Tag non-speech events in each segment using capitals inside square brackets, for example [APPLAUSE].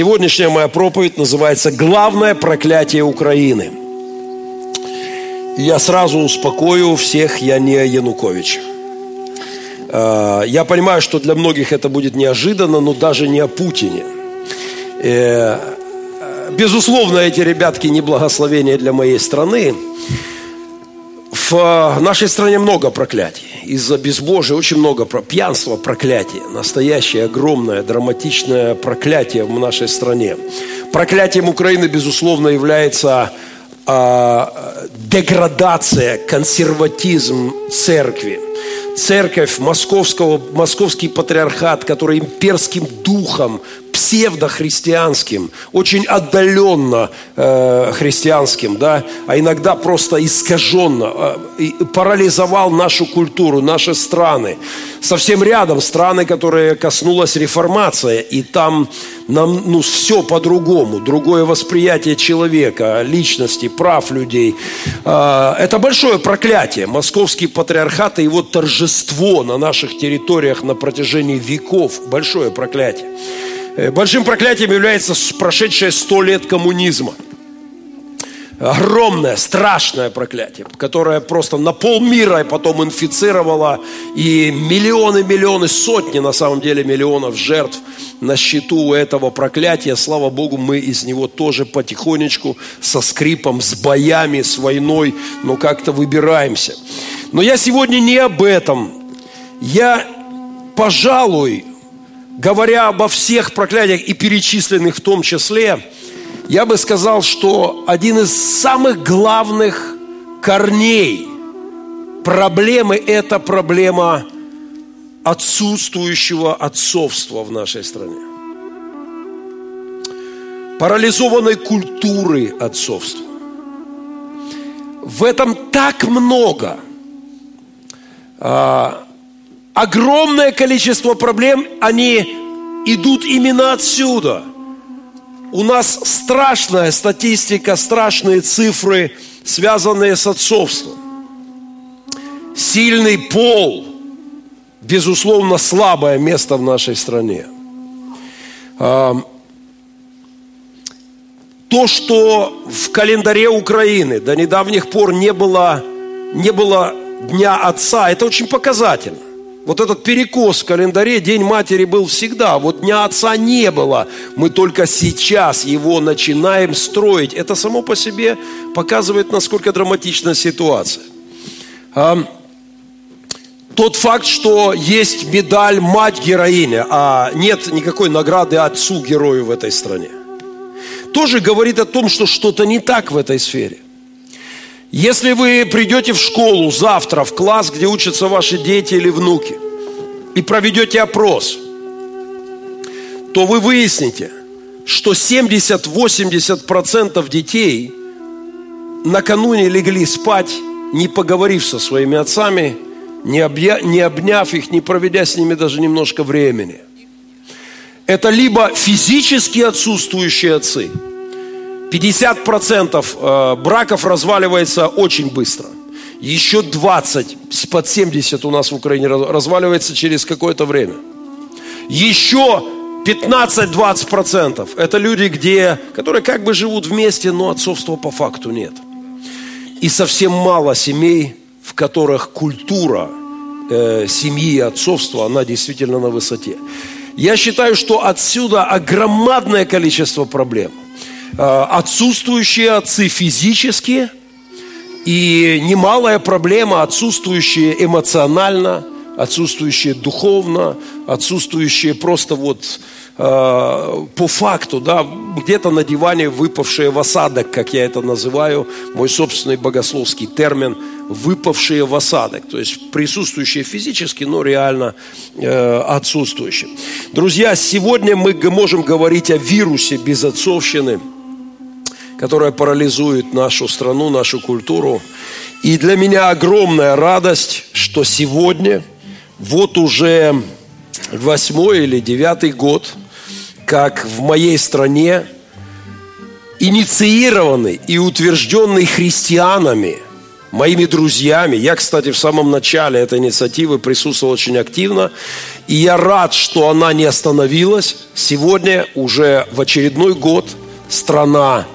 Сегодняшняя моя проповедь называется «Главное проклятие Украины». Я сразу успокою всех, я не Янукович. А, я понимаю, что для многих это будет неожиданно, но даже не о Путине. Э, безусловно, эти ребятки не благословения для моей страны. В нашей стране много проклятий. Из-за безбожия очень много пьянства, проклятия. Настоящее, огромное, драматичное проклятие в нашей стране. Проклятием Украины, безусловно, является э, деградация, консерватизм церкви. Церковь московского, московский патриархат, который имперским духом псевдохристианским, очень отдаленно э, христианским, да, а иногда просто искаженно, э, парализовал нашу культуру, наши страны. Совсем рядом страны, которые коснулась реформация, и там нам ну, все по-другому, другое восприятие человека, личности, прав людей. Э, это большое проклятие. Московский патриархат и его торжество на наших территориях на протяжении веков, большое проклятие. Э, большим проклятием является прошедшие сто лет коммунизма. Огромное, страшное проклятие, которое просто на полмира потом инфицировало, и миллионы, миллионы, сотни, на самом деле, миллионов жертв на счету этого проклятия. Слава Богу, мы из него тоже потихонечку, со скрипом, с боями, с войной, но как-то выбираемся. Но я сегодня не об этом. Я, пожалуй, говоря обо всех проклятиях и перечисленных в том числе, я бы сказал, что один из самых главных корней проблемы – это проблема отсутствующего отцовства в нашей стране. Парализованной культуры отцовства. В этом так много а, огромное количество проблем, они идут именно отсюда. У нас страшная статистика, страшные цифры, связанные с отцовством. Сильный пол, безусловно, слабое место в нашей стране. То, что в календаре Украины до недавних пор не было, не было Дня Отца, это очень показательно. Вот этот перекос в календаре День Матери был всегда. Вот Дня Отца не было. Мы только сейчас его начинаем строить. Это само по себе показывает, насколько драматична ситуация. Тот факт, что есть медаль мать-героиня, а нет никакой награды отцу-герою в этой стране, тоже говорит о том, что что-то не так в этой сфере – если вы придете в школу завтра, в класс, где учатся ваши дети или внуки, и проведете опрос, то вы выясните, что 70-80% детей накануне легли спать, не поговорив со своими отцами, не, объя, не обняв их, не проведя с ними даже немножко времени. Это либо физически отсутствующие отцы – 50% э, браков разваливается очень быстро. Еще 20, под 70 у нас в Украине разваливается через какое-то время. Еще 15-20% это люди, где, которые как бы живут вместе, но отцовства по факту нет. И совсем мало семей, в которых культура э, семьи и отцовства, она действительно на высоте. Я считаю, что отсюда огромное количество проблем – отсутствующие отцы физически и немалая проблема отсутствующие эмоционально, отсутствующие духовно, отсутствующие просто вот э, по факту, да, где-то на диване выпавшие в осадок, как я это называю, мой собственный богословский термин, выпавшие в осадок, то есть присутствующие физически, но реально э, отсутствующие. Друзья, сегодня мы можем говорить о вирусе безотцовщины – которая парализует нашу страну, нашу культуру. И для меня огромная радость, что сегодня, вот уже восьмой или девятый год, как в моей стране инициированный и утвержденный христианами моими друзьями. Я, кстати, в самом начале этой инициативы присутствовал очень активно. И я рад, что она не остановилась. Сегодня уже в очередной год страна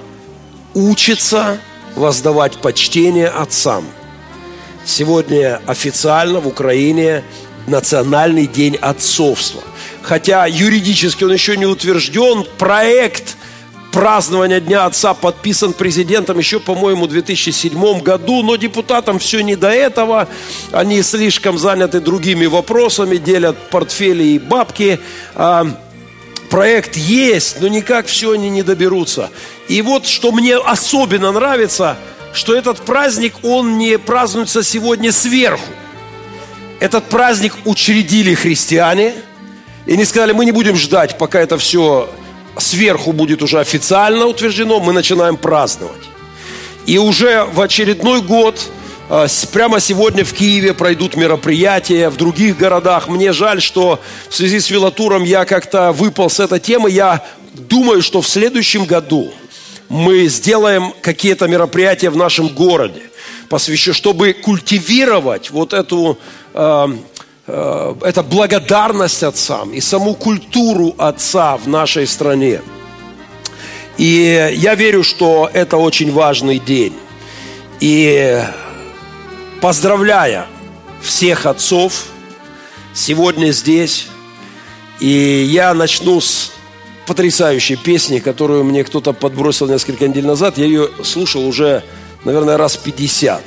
учится воздавать почтение отцам. Сегодня официально в Украине Национальный день отцовства. Хотя юридически он еще не утвержден, проект празднования Дня Отца подписан президентом еще, по-моему, в 2007 году, но депутатам все не до этого. Они слишком заняты другими вопросами, делят портфели и бабки. Проект есть, но никак все они не доберутся. И вот что мне особенно нравится, что этот праздник, он не празднуется сегодня сверху. Этот праздник учредили христиане, и они сказали, мы не будем ждать, пока это все сверху будет уже официально утверждено, мы начинаем праздновать. И уже в очередной год, прямо сегодня в Киеве пройдут мероприятия, в других городах. Мне жаль, что в связи с велотуром я как-то выпал с этой темы. Я думаю, что в следующем году мы сделаем какие-то мероприятия в нашем городе, посвященные, чтобы культивировать вот эту э, Э, это благодарность отцам и саму культуру отца в нашей стране. И я верю, что это очень важный день. И поздравляя всех отцов сегодня здесь, и я начну с потрясающей песни, которую мне кто-то подбросил несколько недель назад. Я ее слушал уже, наверное, раз 50.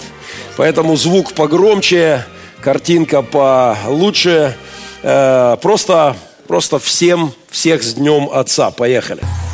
Поэтому звук погромче, картинка получше. Э, просто, просто всем, всех с Днем Отца. Поехали. рядом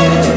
с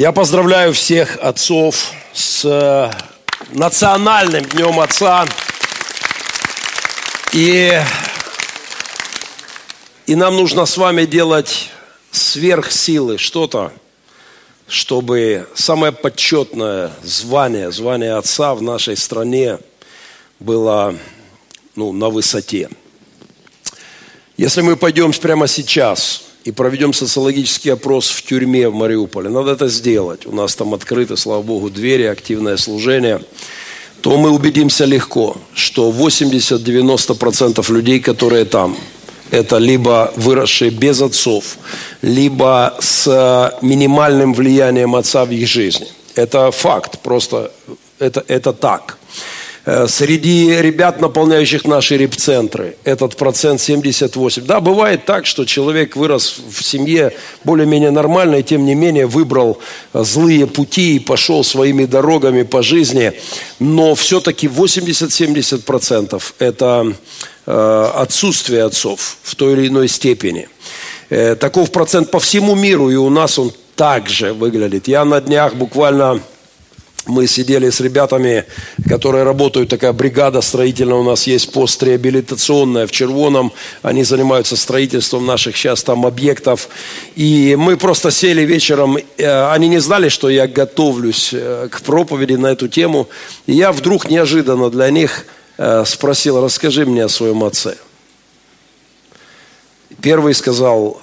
Я поздравляю всех отцов с э, национальным днем отца. И, и нам нужно с вами делать сверхсилы, что-то, чтобы самое почетное звание, звание отца в нашей стране было ну, на высоте. Если мы пойдем прямо сейчас и проведем социологический опрос в тюрьме в Мариуполе, надо это сделать. У нас там открыты, слава Богу, двери, активное служение то мы убедимся легко, что 80-90% людей, которые там, это либо выросшие без отцов, либо с минимальным влиянием отца в их жизни. Это факт, просто это, это так. Э, среди ребят, наполняющих наши репцентры, этот процент 78. Да, бывает так, что человек вырос в семье более-менее нормально, и тем не менее выбрал злые пути и пошел своими дорогами по жизни. Но все-таки 80-70% это э, отсутствие отцов в той или иной степени. Э, таков процент по всему миру, и у нас он также выглядит. Я на днях буквально мы сидели с ребятами, которые работают, такая бригада строительная у нас есть, постреабилитационная в Червоном. Они занимаются строительством наших сейчас там объектов. И мы просто сели вечером, э, они не знали, что я готовлюсь э, к проповеди на эту тему. И я вдруг неожиданно для них э, спросил, расскажи мне о своем отце. Первый сказал,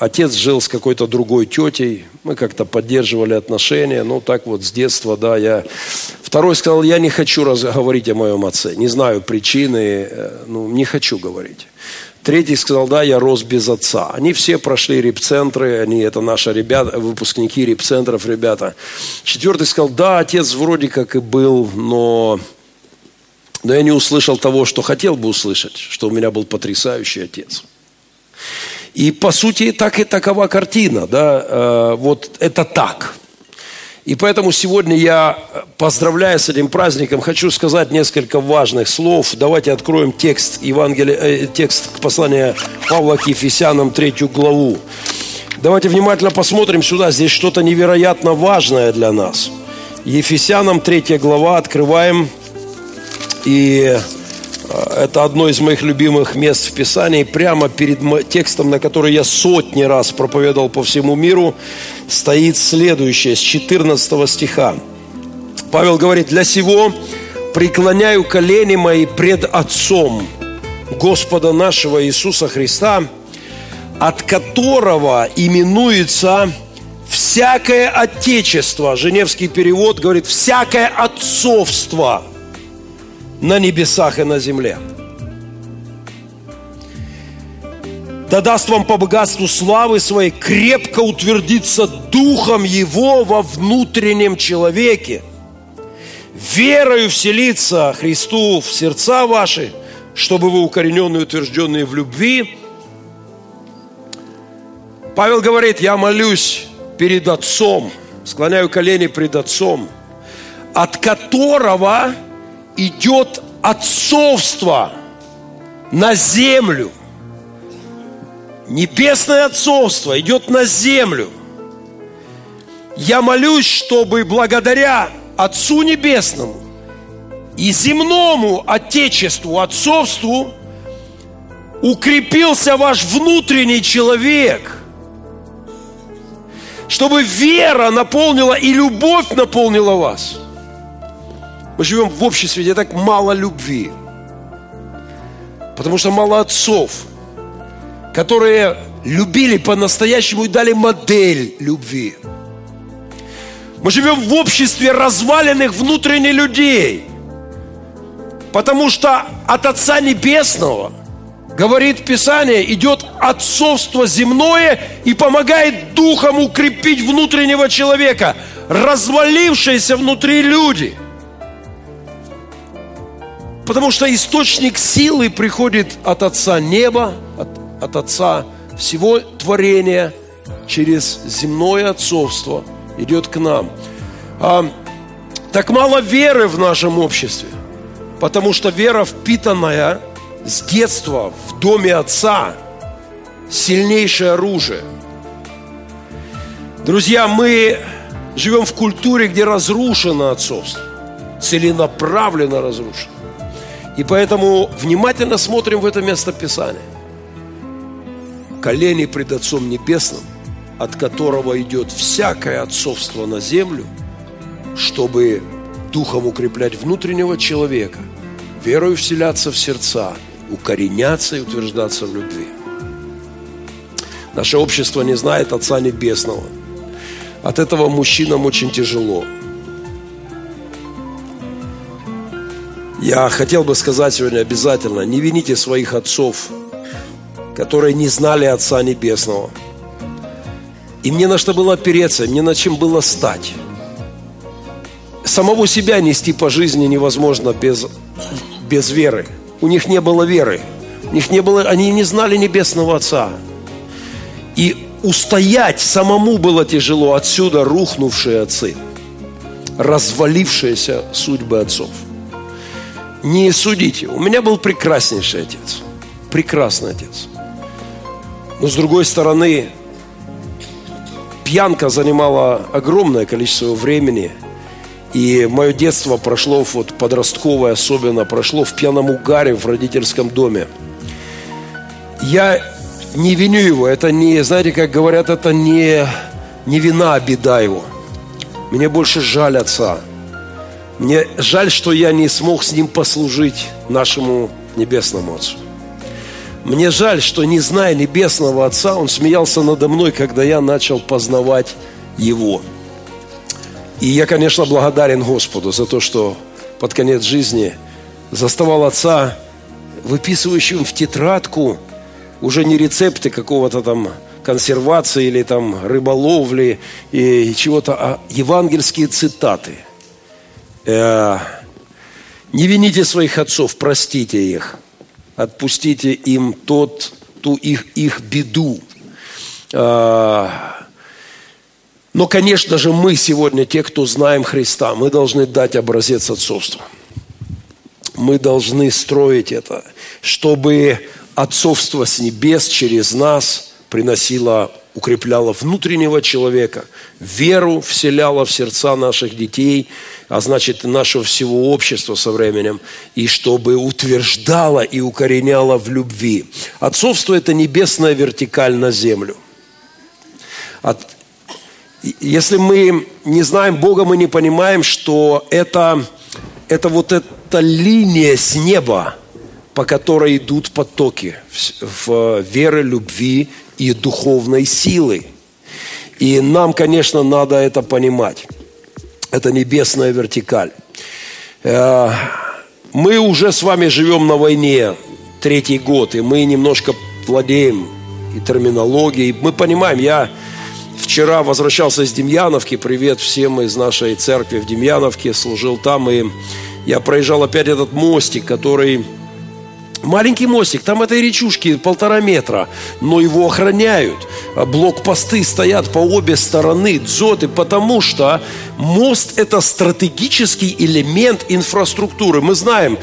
Отец жил с какой-то другой тетей, мы как-то поддерживали отношения, ну так вот с детства, да, я... Второй сказал, я не хочу говорить о моем отце, не знаю причины, э, ну не хочу говорить. Третий сказал, да, я рос без отца. Они все прошли репцентры, они, это наши ребята, выпускники репцентров, ребята. Четвертый сказал, да, отец вроде как и был, но, но я не услышал того, что хотел бы услышать, что у меня был потрясающий отец. И по сути так и такова картина, да, э, вот это так. И поэтому сегодня я, поздравляя с этим праздником, хочу сказать несколько важных слов. Давайте откроем текст Евангелия, э, текст послания Павла к Ефесянам, третью главу. Давайте внимательно посмотрим сюда, здесь что-то невероятно важное для нас. Ефесянам, третья глава, открываем и это одно из моих любимых мест в Писании. Прямо перед текстом, на который я сотни раз проповедовал по всему миру, стоит следующее, с 14 стиха. Павел говорит, «Для сего преклоняю колени мои пред Отцом Господа нашего Иисуса Христа, от которого именуется всякое отечество». Женевский перевод говорит, «всякое отцовство» на небесах и на земле. Да даст вам по богатству славы своей крепко утвердиться духом Его во внутреннем человеке, верою вселиться Христу в сердца ваши, чтобы вы укорененные, утвержденные в любви. Павел говорит, я молюсь перед Отцом, склоняю колени пред Отцом, от которого – идет отцовство на землю. Небесное отцовство идет на землю. Я молюсь, чтобы благодаря Отцу Небесному и земному Отечеству, отцовству, укрепился ваш внутренний человек, чтобы вера наполнила и любовь наполнила вас – мы живем в обществе, где так мало любви. Потому что мало отцов, которые любили по-настоящему и дали модель любви. Мы живем в обществе разваленных внутренних людей. Потому что от Отца Небесного, говорит Писание, идет отцовство земное и помогает духом укрепить внутреннего человека, развалившиеся внутри люди – Потому что источник силы приходит от Отца неба, от, от Отца всего творения, через земное отцовство идет к нам. А, так мало веры в нашем обществе, потому что вера, впитанная с детства в доме Отца, сильнейшее оружие. Друзья, мы живем в культуре, где разрушено отцовство. Целенаправленно разрушено. И поэтому внимательно смотрим в это место Писания. Колени пред Отцом Небесным, от которого идет всякое отцовство на землю, чтобы духом укреплять внутреннего человека, верою вселяться в сердца, укореняться и утверждаться в любви. Наше общество не знает Отца Небесного. От этого мужчинам очень тяжело. Я хотел бы сказать сегодня обязательно, не вините своих отцов, которые не знали Отца Небесного. И мне на что было опереться, мне на чем было стать. Самого себя нести по жизни невозможно без, без веры. У них не было веры. У них не было, они не знали Небесного Отца. И устоять самому было тяжело. Отсюда рухнувшие отцы, развалившиеся судьбы отцов. Не судите. У меня был прекраснейший отец. Прекрасный отец. Но с другой стороны, пьянка занимала огромное количество времени. И мое детство прошло, вот подростковое особенно, прошло в пьяном угаре в родительском доме. Я не виню его. Это не, знаете, как говорят, это не, не вина, а беда его. Мне больше жаль отца. Мне жаль, что я не смог с ним послужить нашему небесному отцу. Мне жаль, что не зная небесного отца, он смеялся надо мной, когда я начал познавать его. И я, конечно, благодарен Господу за то, что под конец жизни заставал отца, выписывающим в тетрадку – уже не рецепты какого-то там консервации или там рыболовли и чего-то, а евангельские цитаты. Э, не вините своих отцов, простите их, отпустите им тот, ту их, их беду. Э, но, конечно же, мы сегодня, те, кто знаем Христа, мы должны дать образец отцовства. Мы должны строить это, чтобы отцовство с небес через нас приносило, укрепляло внутреннего человека, веру вселяло в сердца наших детей, а значит, нашего всего общества со временем, и чтобы утверждало и укореняло в любви. Отцовство – это небесная вертикаль на землю. От, если мы не знаем Бога, мы не понимаем, что это, это вот эта линия с неба – по которой идут потоки в веры, любви и духовной силы. И нам, конечно, надо это понимать. Это небесная вертикаль. Э, мы уже с вами живем на войне третий год, и мы немножко владеем и терминологией. Мы понимаем, я вчера возвращался из Демьяновки, привет всем из нашей церкви в Демьяновке, служил там, и я проезжал опять этот мостик, который Маленький мостик, там этой речушки полтора метра, но его охраняют. А блокпосты стоят по обе стороны, дзоты, потому что мост – это стратегический элемент инфраструктуры. Мы знаем,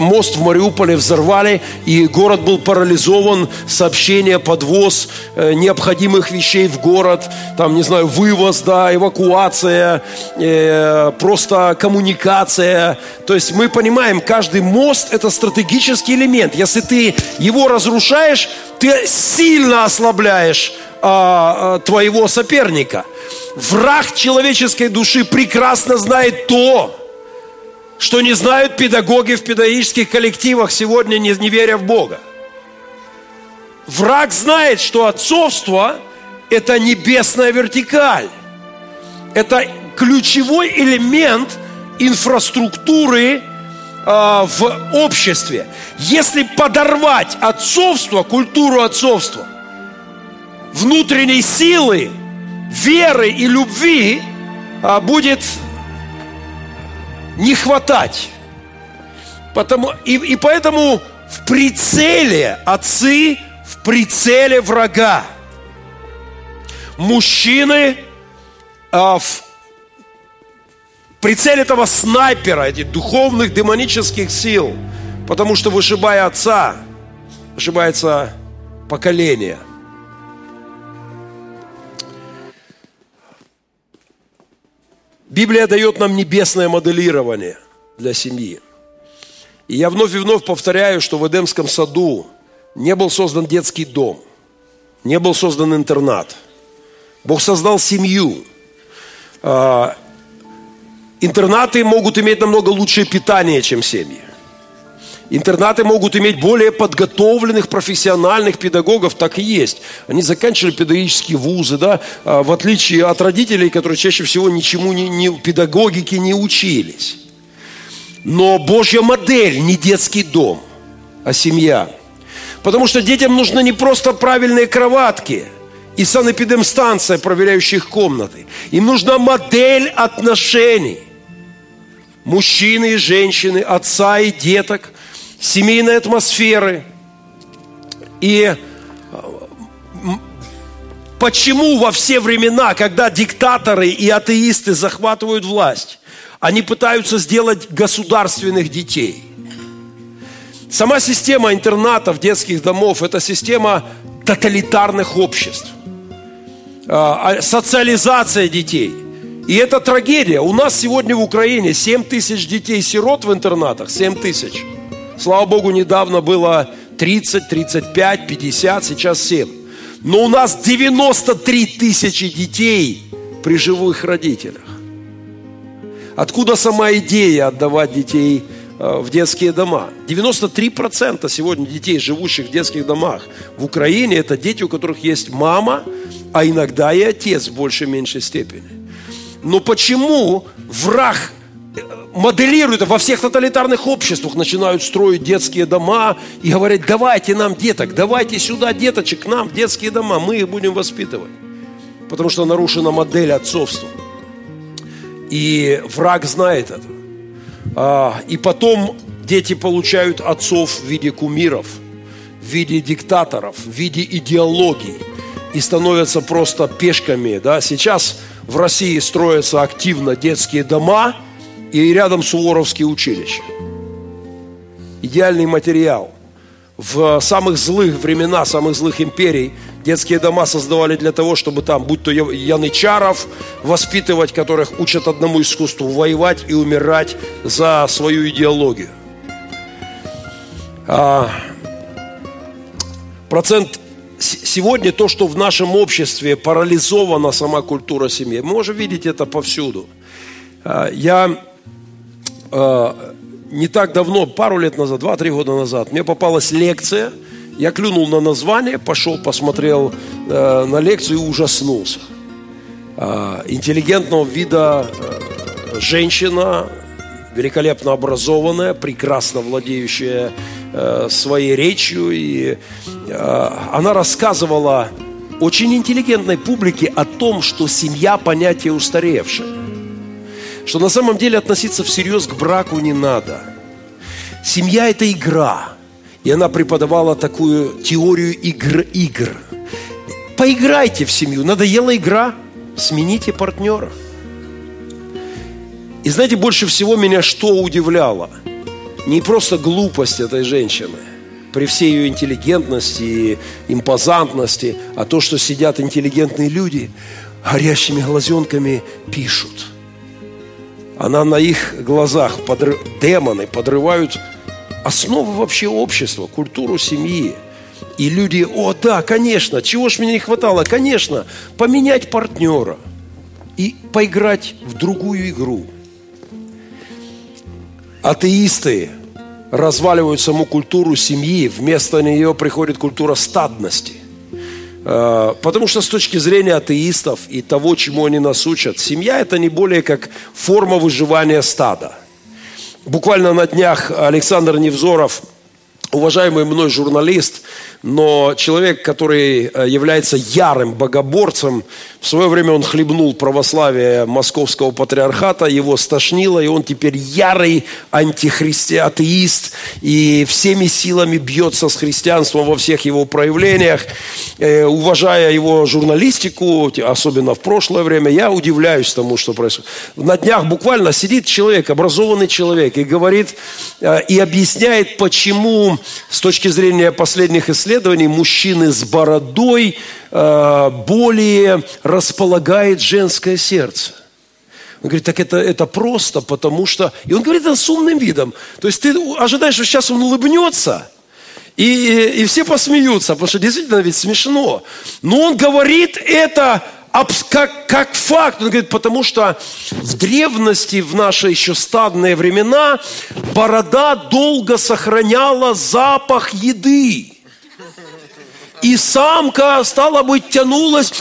мост в Мариуполе взорвали, и город был парализован, сообщение, подвоз э, необходимых вещей в город, там, не знаю, вывоз, да, эвакуация, э, просто коммуникация. То есть мы понимаем, каждый мост – это стратегический элемент элемент. Если ты его разрушаешь, ты сильно ослабляешь а, а, твоего соперника. Враг человеческой души прекрасно знает то, что не знают педагоги в педагогических коллективах сегодня, не, не веря в Бога. Враг знает, что отцовство – это небесная вертикаль. Это ключевой элемент инфраструктуры э, в обществе. Если подорвать отцовство, культуру отцовства, внутренней силы, веры и любви э, будет не хватать. Потому, и, и поэтому в прицеле отцы, в прицеле врага. Мужчины а, в прицеле этого снайпера, этих духовных демонических сил, потому что вышибая отца, вышибается поколение. Библия дает нам небесное моделирование для семьи. И я вновь и вновь повторяю, что в Эдемском саду не был создан детский дом, не был создан интернат. Бог создал семью. А, интернаты могут иметь намного лучшее питание, чем семьи. Интернаты могут иметь более подготовленных профессиональных педагогов, так и есть. Они заканчивали педагогические вузы, да, а, в отличие от родителей, которые чаще всего ничему не, не педагогике не учились. Но Божья модель не детский дом, а семья. Потому что детям нужны не просто правильные кроватки и санэпидемстанция, проверяющая их комнаты. Им нужна модель отношений. Мужчины и женщины, отца и деток – семейной атмосферы. И э, почему во все времена, когда диктаторы и атеисты захватывают власть, они пытаются сделать государственных детей. Сама система интернатов, детских домов – это система тоталитарных обществ. А, а, социализация детей. И это трагедия. У нас сегодня в Украине 7 тысяч детей-сирот в интернатах. 7 тысяч. Слава Богу, недавно было 30, 35, 50, сейчас 7. Но у нас 93 тысячи детей при живых родителях. Откуда сама идея отдавать детей э, в детские дома? 93% сегодня детей, живущих в детских домах в Украине, это дети, у которых есть мама, а иногда и отец в большей-меньшей степени. Но почему враг моделируют, во всех тоталитарных обществах начинают строить детские дома и говорят, давайте нам деток, давайте сюда деточек, к нам детские дома, мы их будем воспитывать. Потому что нарушена модель отцовства. И враг знает это. А, и потом дети получают отцов в виде кумиров, в виде диктаторов, в виде идеологий и становятся просто пешками. Да? Сейчас в России строятся активно детские дома – и рядом Суворовские училища. Идеальный материал. В самых злых времена, самых злых империй детские дома создавали для того, чтобы там, будь то янычаров воспитывать, которых учат одному искусству воевать и умирать за свою идеологию. А, процент сегодня то, что в нашем обществе парализована сама культура семьи. Мы можем видеть это повсюду. А, я не так давно, пару лет назад, два-три года назад, мне попалась лекция, я клюнул на название, пошел, посмотрел э, на лекцию и ужаснулся. Э, интеллигентного вида э, женщина, великолепно образованная, прекрасно владеющая э, своей речью. И э, она рассказывала очень интеллигентной публике о том, что семья – понятие устаревшее что на самом деле относиться всерьез к браку не надо. Семья – это игра. И она преподавала такую теорию игр, игр. Поиграйте в семью. Надоела игра, смените партнера. И знаете, больше всего меня что удивляло? Не просто глупость этой женщины, при всей ее интеллигентности и импозантности, а то, что сидят интеллигентные люди, горящими глазенками пишут – она на их глазах, подрыв... демоны подрывают основы вообще общества, культуру семьи. И люди, о да, конечно, чего ж мне не хватало? Конечно, поменять партнера и поиграть в другую игру. Атеисты разваливают саму культуру семьи, вместо нее приходит культура стадности. Э, потому что с точки зрения атеистов и того, чему они нас учат, семья это не более как форма выживания стада. Буквально на днях Александр Невзоров, уважаемый мной журналист, но человек, который э, является ярым богоборцем, в свое время он хлебнул православие московского патриархата, его стошнило, и он теперь ярый антихристиатеист, и всеми силами бьется с христианством во всех его проявлениях. Э, уважая его журналистику, особенно в прошлое время, я удивляюсь тому, что происходит. На днях буквально сидит человек, образованный человек, и говорит, э, и объясняет, почему с точки зрения последних исследований мужчины с бородой э, более располагает женское сердце. Он говорит, так это, это просто, потому что... И он говорит это с умным видом. То есть ты ожидаешь, что сейчас он улыбнется, и, и все посмеются, потому что действительно ведь смешно. Но он говорит это как, как факт. Он говорит, потому что в древности, в наши еще стадные времена, борода долго сохраняла запах еды. И самка, стала быть, тянулась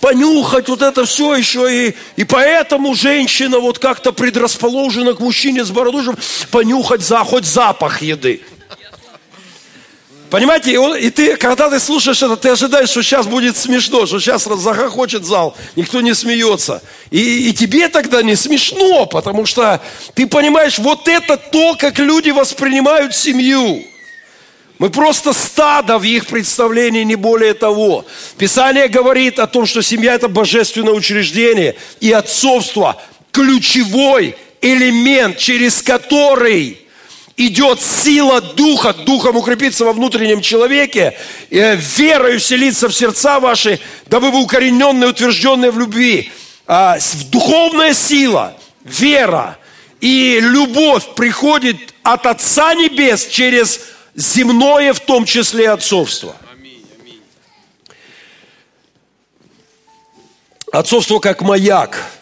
понюхать вот это все еще. И, и поэтому женщина вот как-то предрасположена к мужчине с чтобы понюхать за, хоть запах еды. Понимаете, и, ты, когда ты слушаешь это, ты ожидаешь, что сейчас будет смешно, что сейчас захохочет зал, никто не смеется. И, и тебе тогда не смешно, потому что ты понимаешь, вот это то, как люди воспринимают семью. Мы просто стадо в их представлении, не более того. Писание говорит о том, что семья – это божественное учреждение, и отцовство – ключевой элемент, через который идет сила Духа, Духом укрепиться во внутреннем человеке, э, верою селиться в сердца ваши, дабы вы укорененные, утвержденные в любви. А, духовная сила, вера и любовь приходит от Отца Небес через земное, в том числе отцовство. Отцовство как маяк –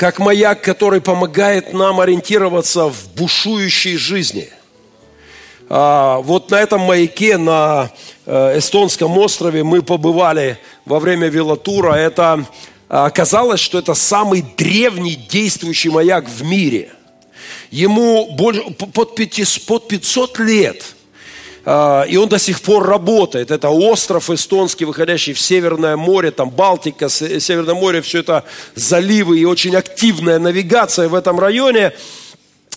как маяк, который помогает нам ориентироваться в бушующей жизни. А, вот на этом маяке, на э, эстонском острове мы побывали во время велотура. Это а, оказалось, что это самый древний действующий маяк в мире. Ему больше, под 500 лет – и он до сих пор работает. Это остров эстонский, выходящий в Северное море, там Балтика, Северное море, все это заливы и очень активная навигация в этом районе.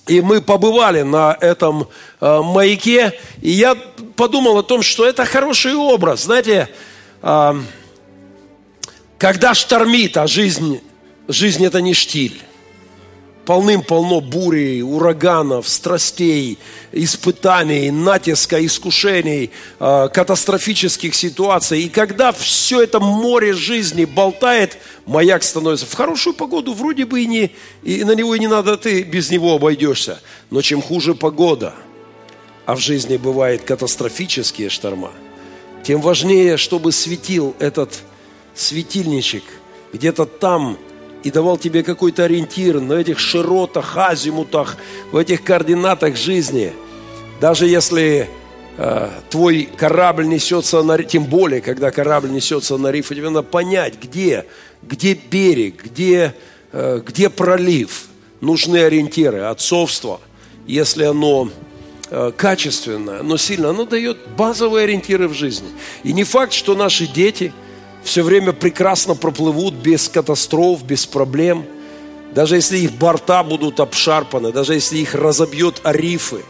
И мы побывали на этом э, маяке, и я подумал о том, что это хороший образ. Знаете, э, когда штормит, а жизнь, жизнь это не штиль полным-полно бурей, ураганов, страстей, испытаний, натиска, искушений, а, катастрофических ситуаций. И когда все это море жизни болтает, маяк становится в хорошую погоду, вроде бы и, не, и на него и не надо, ты без него обойдешься. Но чем хуже погода, а в жизни бывает катастрофические шторма, тем важнее, чтобы светил этот светильничек где-то там, и давал тебе какой-то ориентир на этих широтах, азимутах, в этих координатах жизни. Даже если э, твой корабль несется на тем более, когда корабль несется на риф, тебе надо понять, где, где берег, где, э, где пролив. Нужны ориентиры, отцовство, если оно э, качественное, но сильно, оно дает базовые ориентиры в жизни. И не факт, что наши дети – все время прекрасно проплывут без катастроф, без проблем. Даже если их борта будут обшарпаны, даже если их разобьет арифы.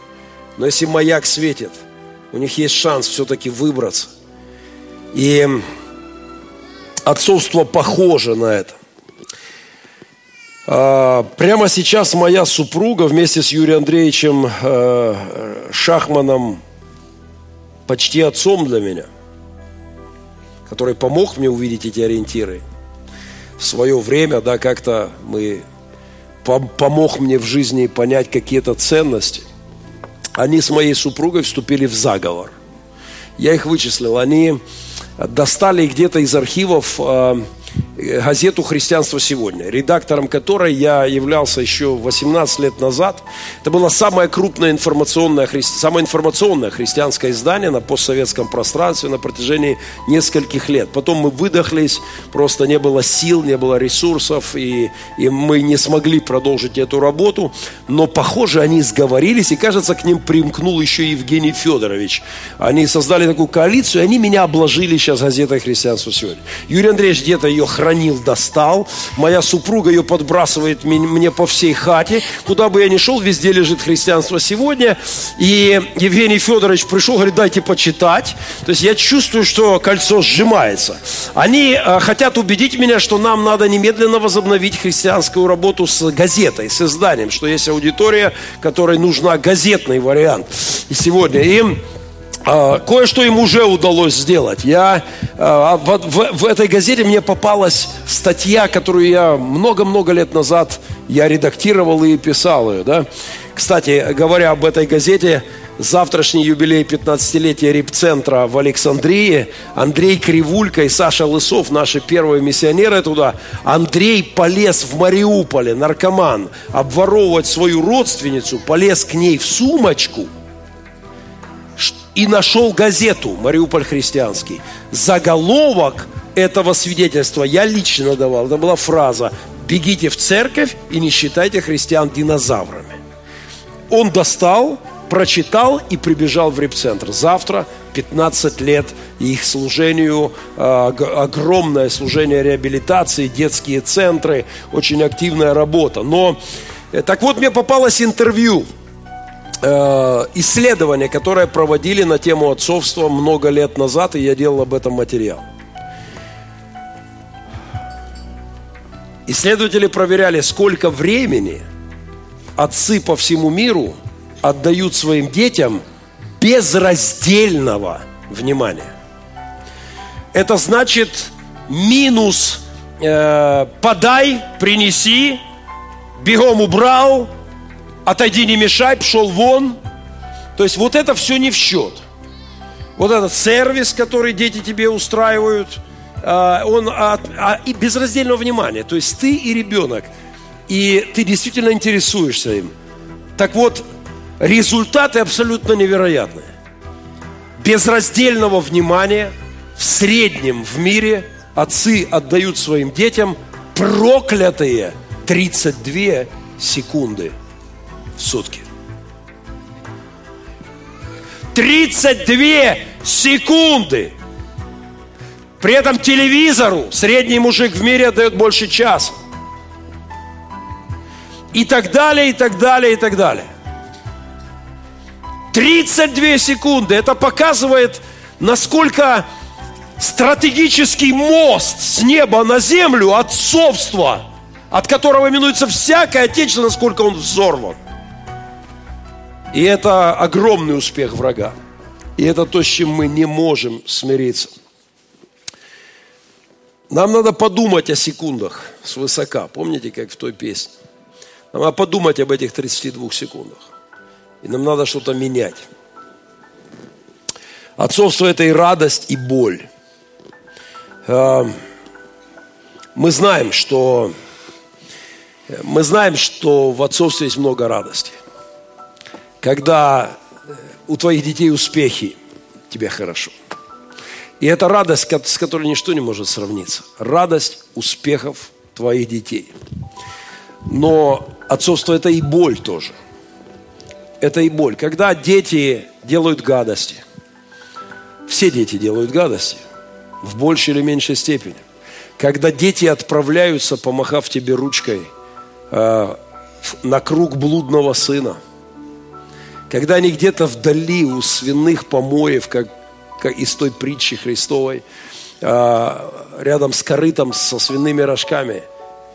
Но если маяк светит, у них есть шанс все-таки выбраться. И отцовство похоже на это. А, прямо сейчас моя супруга вместе с Юрием Андреевичем э, Шахманом почти отцом для меня который помог мне увидеть эти ориентиры. В свое время, да, как-то мы помог мне в жизни понять какие-то ценности. Они с моей супругой вступили в заговор. Я их вычислил. Они достали где-то из архивов а, газету «Христианство сегодня», редактором которой я являлся еще 18 лет назад. Это было самое крупное информационное, самое информационное христианское издание на постсоветском пространстве на протяжении нескольких лет. Потом мы выдохлись, просто не было сил, не было ресурсов, и, и мы не смогли продолжить эту работу. Но, похоже, они сговорились, и, кажется, к ним примкнул еще Евгений Федорович. Они создали такую коалицию, и они меня обложили сейчас газетой «Христианство сегодня». Юрий Андреевич где-то ее хранил, достал. Моя супруга ее подбрасывает мне по всей хате. Куда бы я ни шел, везде лежит христианство сегодня. И Евгений Федорович пришел, говорит, дайте почитать. То есть я чувствую, что кольцо сжимается. Они э, хотят убедить меня, что нам надо немедленно возобновить христианскую работу с газетой, с изданием, что есть аудитория, которой нужна газетный вариант. И сегодня им кое-что им уже удалось сделать. Я, а, в, в, в этой газете мне попалась статья, которую я много-много лет назад я редактировал и писал ее. Да? Кстати, говоря об этой газете, завтрашний юбилей 15-летия репцентра в Александрии. Андрей Кривулька и Саша Лысов, наши первые миссионеры туда. Андрей полез в Мариуполе, наркоман, обворовывать свою родственницу, полез к ней в сумочку – и нашел газету «Мариуполь христианский». Заголовок этого свидетельства я лично давал. Это была фраза «Бегите в церковь и не считайте христиан динозаврами». Он достал, прочитал и прибежал в репцентр. Завтра 15 лет их служению, а, огромное служение реабилитации, детские центры, очень активная работа. Но э, так вот мне попалось интервью исследование, которое проводили на тему отцовства много лет назад, и я делал об этом материал. Исследователи проверяли, сколько времени отцы по всему миру отдают своим детям безраздельного внимания. Это значит минус э, подай, принеси, бегом убрал, отойди, не мешай, пошел вон. То есть вот это все не в счет. Вот этот сервис, который дети тебе устраивают, а, он от, а, и безраздельного внимания. То есть ты и ребенок, и ты действительно интересуешься им. Так вот, результаты абсолютно невероятные. Безраздельного внимания в среднем в мире отцы отдают своим детям проклятые 32 секунды – в сутки. 32 секунды. При этом телевизору средний мужик в мире отдает больше часа. И так далее, и так далее, и так далее. 32 секунды. Это показывает, насколько стратегический мост с неба на землю, отцовство, от которого минуется всякое отечество, насколько он взорван. И это огромный успех врага. И это то, с чем мы не можем смириться. Нам надо подумать о секундах свысока. Помните, как в той песне? Нам надо подумать об этих 32 секундах. И нам надо что-то менять. Отцовство – это и радость, и боль. А, мы знаем, что мы знаем, что в отцовстве есть много радости когда э, у твоих детей успехи, тебе хорошо. И это радость, с которой ничто не может сравниться. Радость успехов твоих детей. Но отцовство – это и боль тоже. Это и боль. Когда дети делают гадости, все дети делают гадости, в большей или меньшей степени. Когда дети отправляются, помахав тебе ручкой, э, на круг блудного сына – когда они где-то вдали у свиных помоев, как, как из той притчи Христовой, а, рядом с корытом со свиными рожками,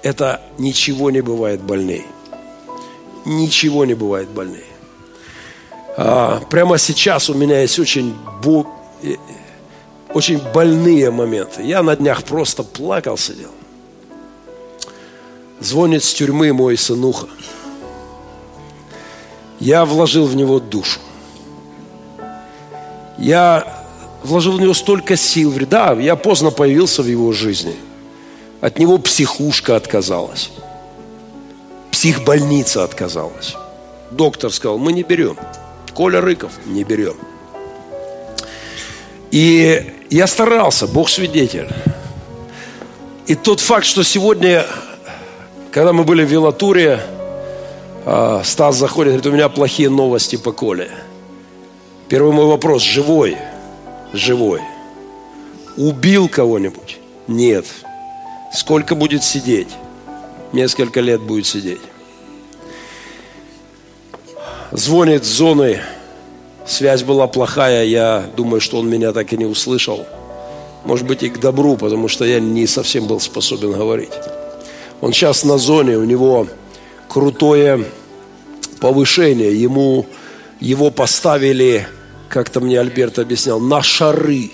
это ничего не бывает больней. Ничего не бывает больней. А, прямо сейчас у меня есть очень. Э, очень больные моменты. Я на днях просто плакал, сидел. Звонит с тюрьмы мой сынуха. Я вложил в него душу. Я вложил в него столько сил. Да, я поздно появился в его жизни. От него психушка отказалась. Психбольница отказалась. Доктор сказал, мы не берем. Коля Рыков, не берем. И я старался, Бог свидетель. И тот факт, что сегодня, когда мы были в Вилатуре, а, Стас заходит, говорит, у меня плохие новости по Коле. Первый мой вопрос, живой? Живой. Убил кого-нибудь? Нет. Сколько будет сидеть? Несколько лет будет сидеть. Звонит с зоны, связь была плохая, я думаю, что он меня так и не услышал. Может быть и к добру, потому что я не совсем был способен говорить. Он сейчас на зоне, у него крутое повышение. Ему, его поставили как-то мне Альберт объяснял, на шары.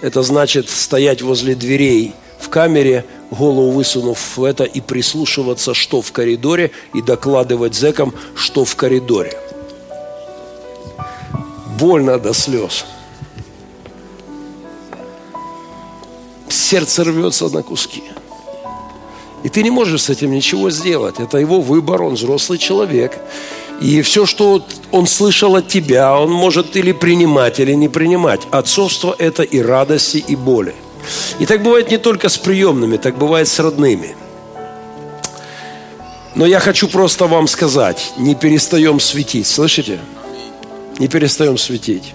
Это значит стоять возле дверей в камере, голову высунув в это и прислушиваться, что в коридоре, и докладывать зэкам, что в коридоре. Больно до слез. Сердце рвется на куски. И ты не можешь с этим ничего сделать. Это его выбор, он взрослый человек. И все, что он слышал от тебя, он может или принимать, или не принимать. Отцовство – это и радости, и боли. И так бывает не только с приемными, так бывает с родными. Но я хочу просто вам сказать, не перестаем светить, слышите? Не перестаем светить.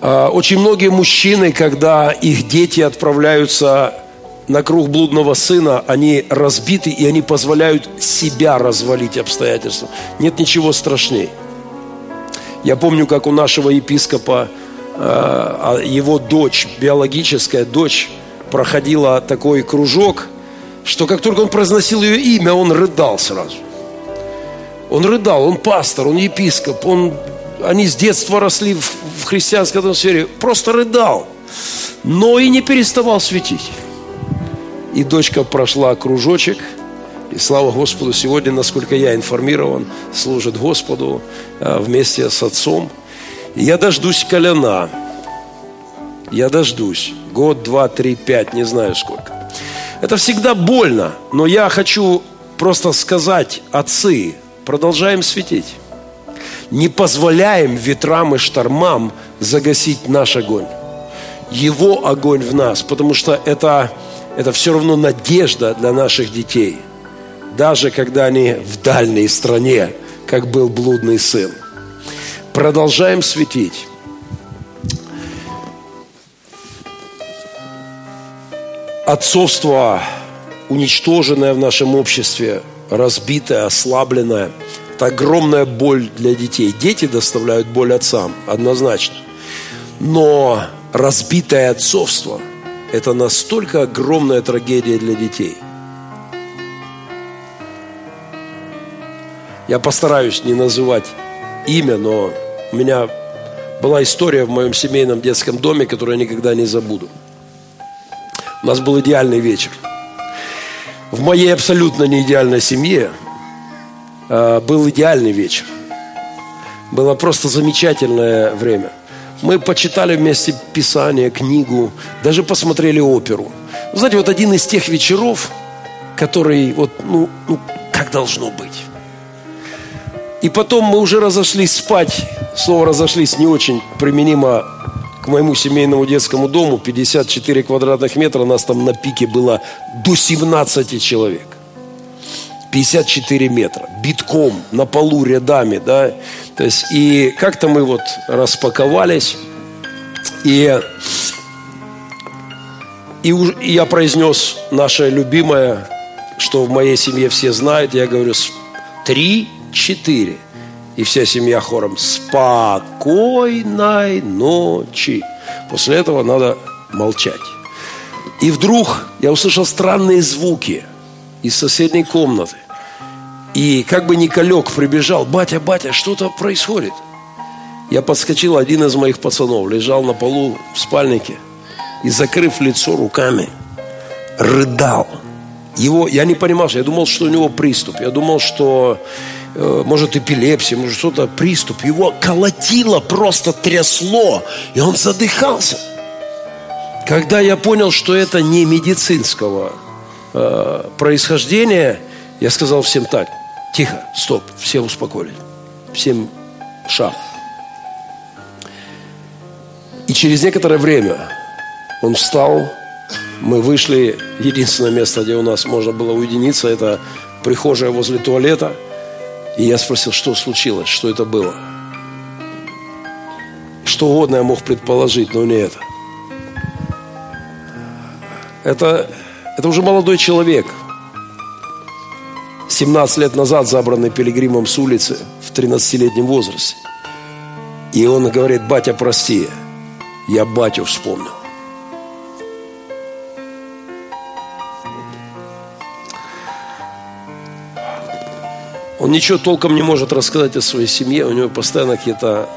А, очень многие мужчины, когда их дети отправляются на круг блудного сына, они разбиты, и они позволяют себя развалить обстоятельства. Нет ничего страшнее. Я помню, как у нашего епископа э, его дочь, биологическая дочь, проходила такой кружок, что как только он произносил ее имя, он рыдал сразу. Он рыдал, он пастор, он епископ, он, они с детства росли в, в христианской атмосфере, просто рыдал, но и не переставал светить. И дочка прошла кружочек. И слава Господу, сегодня, насколько я информирован, служит Господу а, вместе с отцом. Я дождусь коляна. Я дождусь. Год, два, три, пять, не знаю сколько. Это всегда больно, но я хочу просто сказать, отцы, продолжаем светить. Не позволяем ветрам и штормам загасить наш огонь. Его огонь в нас, потому что это это все равно надежда для наших детей. Даже когда они в дальней стране, как был блудный сын. Продолжаем светить. Отцовство, уничтоженное в нашем обществе, разбитое, ослабленное, это огромная боль для детей. Дети доставляют боль отцам, однозначно. Но разбитое отцовство – это настолько огромная трагедия для детей. Я постараюсь не называть имя, но у меня была история в моем семейном детском доме, которую я никогда не забуду. У нас был идеальный вечер. В моей абсолютно не идеальной семье э, был идеальный вечер. Было просто замечательное время. Мы почитали вместе Писание, книгу, даже посмотрели оперу. Знаете, вот один из тех вечеров, который вот, ну, ну как должно быть. И потом мы уже разошлись спать. Слово разошлись не очень применимо к моему семейному детскому дому. 54 квадратных метра. Нас там на пике было до 17 человек. 54 метра, битком, на полу рядами, да. То есть, и как-то мы вот распаковались, и, и, и я произнес наше любимое, что в моей семье все знают, я говорю, три, четыре. И вся семья хором «Спокойной ночи». После этого надо молчать. И вдруг я услышал странные звуки из соседней комнаты. И как бы Николек прибежал, батя, батя, что-то происходит. Я подскочил, один из моих пацанов лежал на полу в спальнике и, закрыв лицо руками, рыдал. Его, я не понимал, я думал, что у него приступ. Я думал, что э, может эпилепсия, может что-то, приступ. Его колотило, просто трясло, и он задыхался. Когда я понял, что это не медицинского э, происхождения, я сказал всем так, Тихо, стоп, все успокоились. Всем шаг. И через некоторое время он встал, мы вышли, единственное место, где у нас можно было уединиться, это прихожая возле туалета. И я спросил, что случилось, что это было. Что угодно я мог предположить, но не это. Это, это уже молодой человек – 17 лет назад забранный пилигримом с улицы в 13-летнем возрасте. И он говорит, батя, прости, я батю вспомнил. Он ничего толком не может рассказать о своей семье, у него постоянно какие-то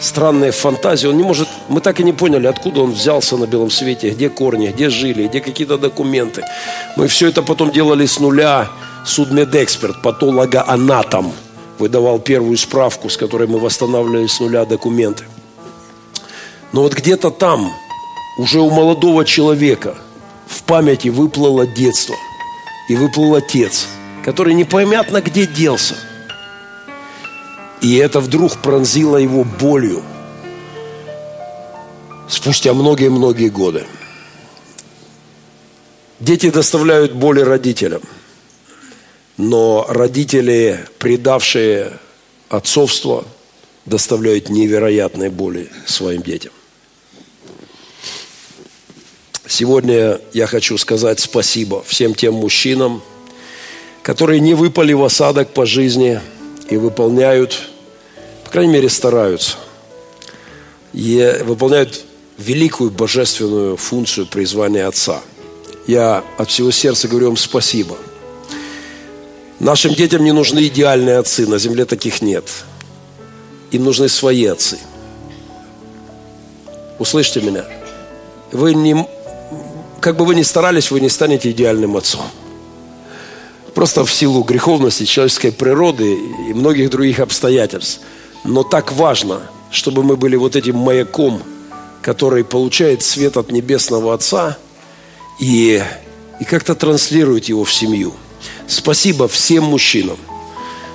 странные фантазии. Он не может, мы так и не поняли, откуда он взялся на белом свете, где корни, где жили, где какие-то документы. Мы все это потом делали с нуля. Судмедэксперт, патологоанатом выдавал первую справку, с которой мы восстанавливали с нуля документы. Но вот где-то там, уже у молодого человека, в памяти выплыло детство и выплыл отец, который непонятно где делся – и это вдруг пронзило его болью спустя многие-многие годы. Дети доставляют боли родителям, но родители, предавшие отцовство, доставляют невероятные боли своим детям. Сегодня я хочу сказать спасибо всем тем мужчинам, которые не выпали в осадок по жизни – и выполняют, по крайней мере, стараются, и выполняют великую божественную функцию призвания Отца. Я от всего сердца говорю вам спасибо. Нашим детям не нужны идеальные отцы, на земле таких нет. Им нужны свои отцы. Услышьте меня. Вы не, как бы вы ни старались, вы не станете идеальным отцом просто в силу греховности человеческой природы и многих других обстоятельств. Но так важно, чтобы мы были вот этим маяком, который получает свет от Небесного Отца и, и как-то транслирует его в семью. Спасибо всем мужчинам.